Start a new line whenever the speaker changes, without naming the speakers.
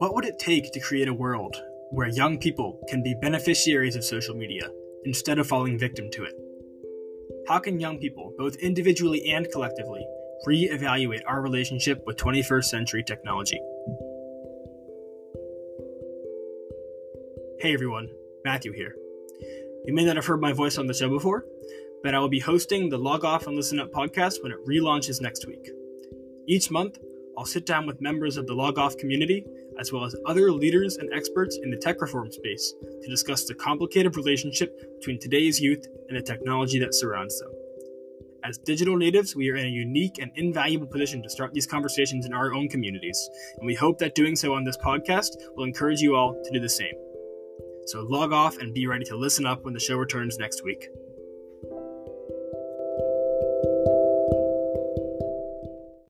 What would it take to create a world where young people can be beneficiaries of social media instead of falling victim to it? How can young people, both individually and collectively, re evaluate our relationship with 21st century technology? Hey everyone, Matthew here. You may not have heard my voice on the show before, but I will be hosting the Log Off and Listen Up podcast when it relaunches next week. Each month, I'll sit down with members of the Log Off community as well as other leaders and experts in the tech reform space to discuss the complicated relationship between today's youth and the technology that surrounds them. As digital natives, we are in a unique and invaluable position to start these conversations in our own communities, and we hope that doing so on this podcast will encourage you all to do the same. So log off and be ready to listen up when the show returns next week.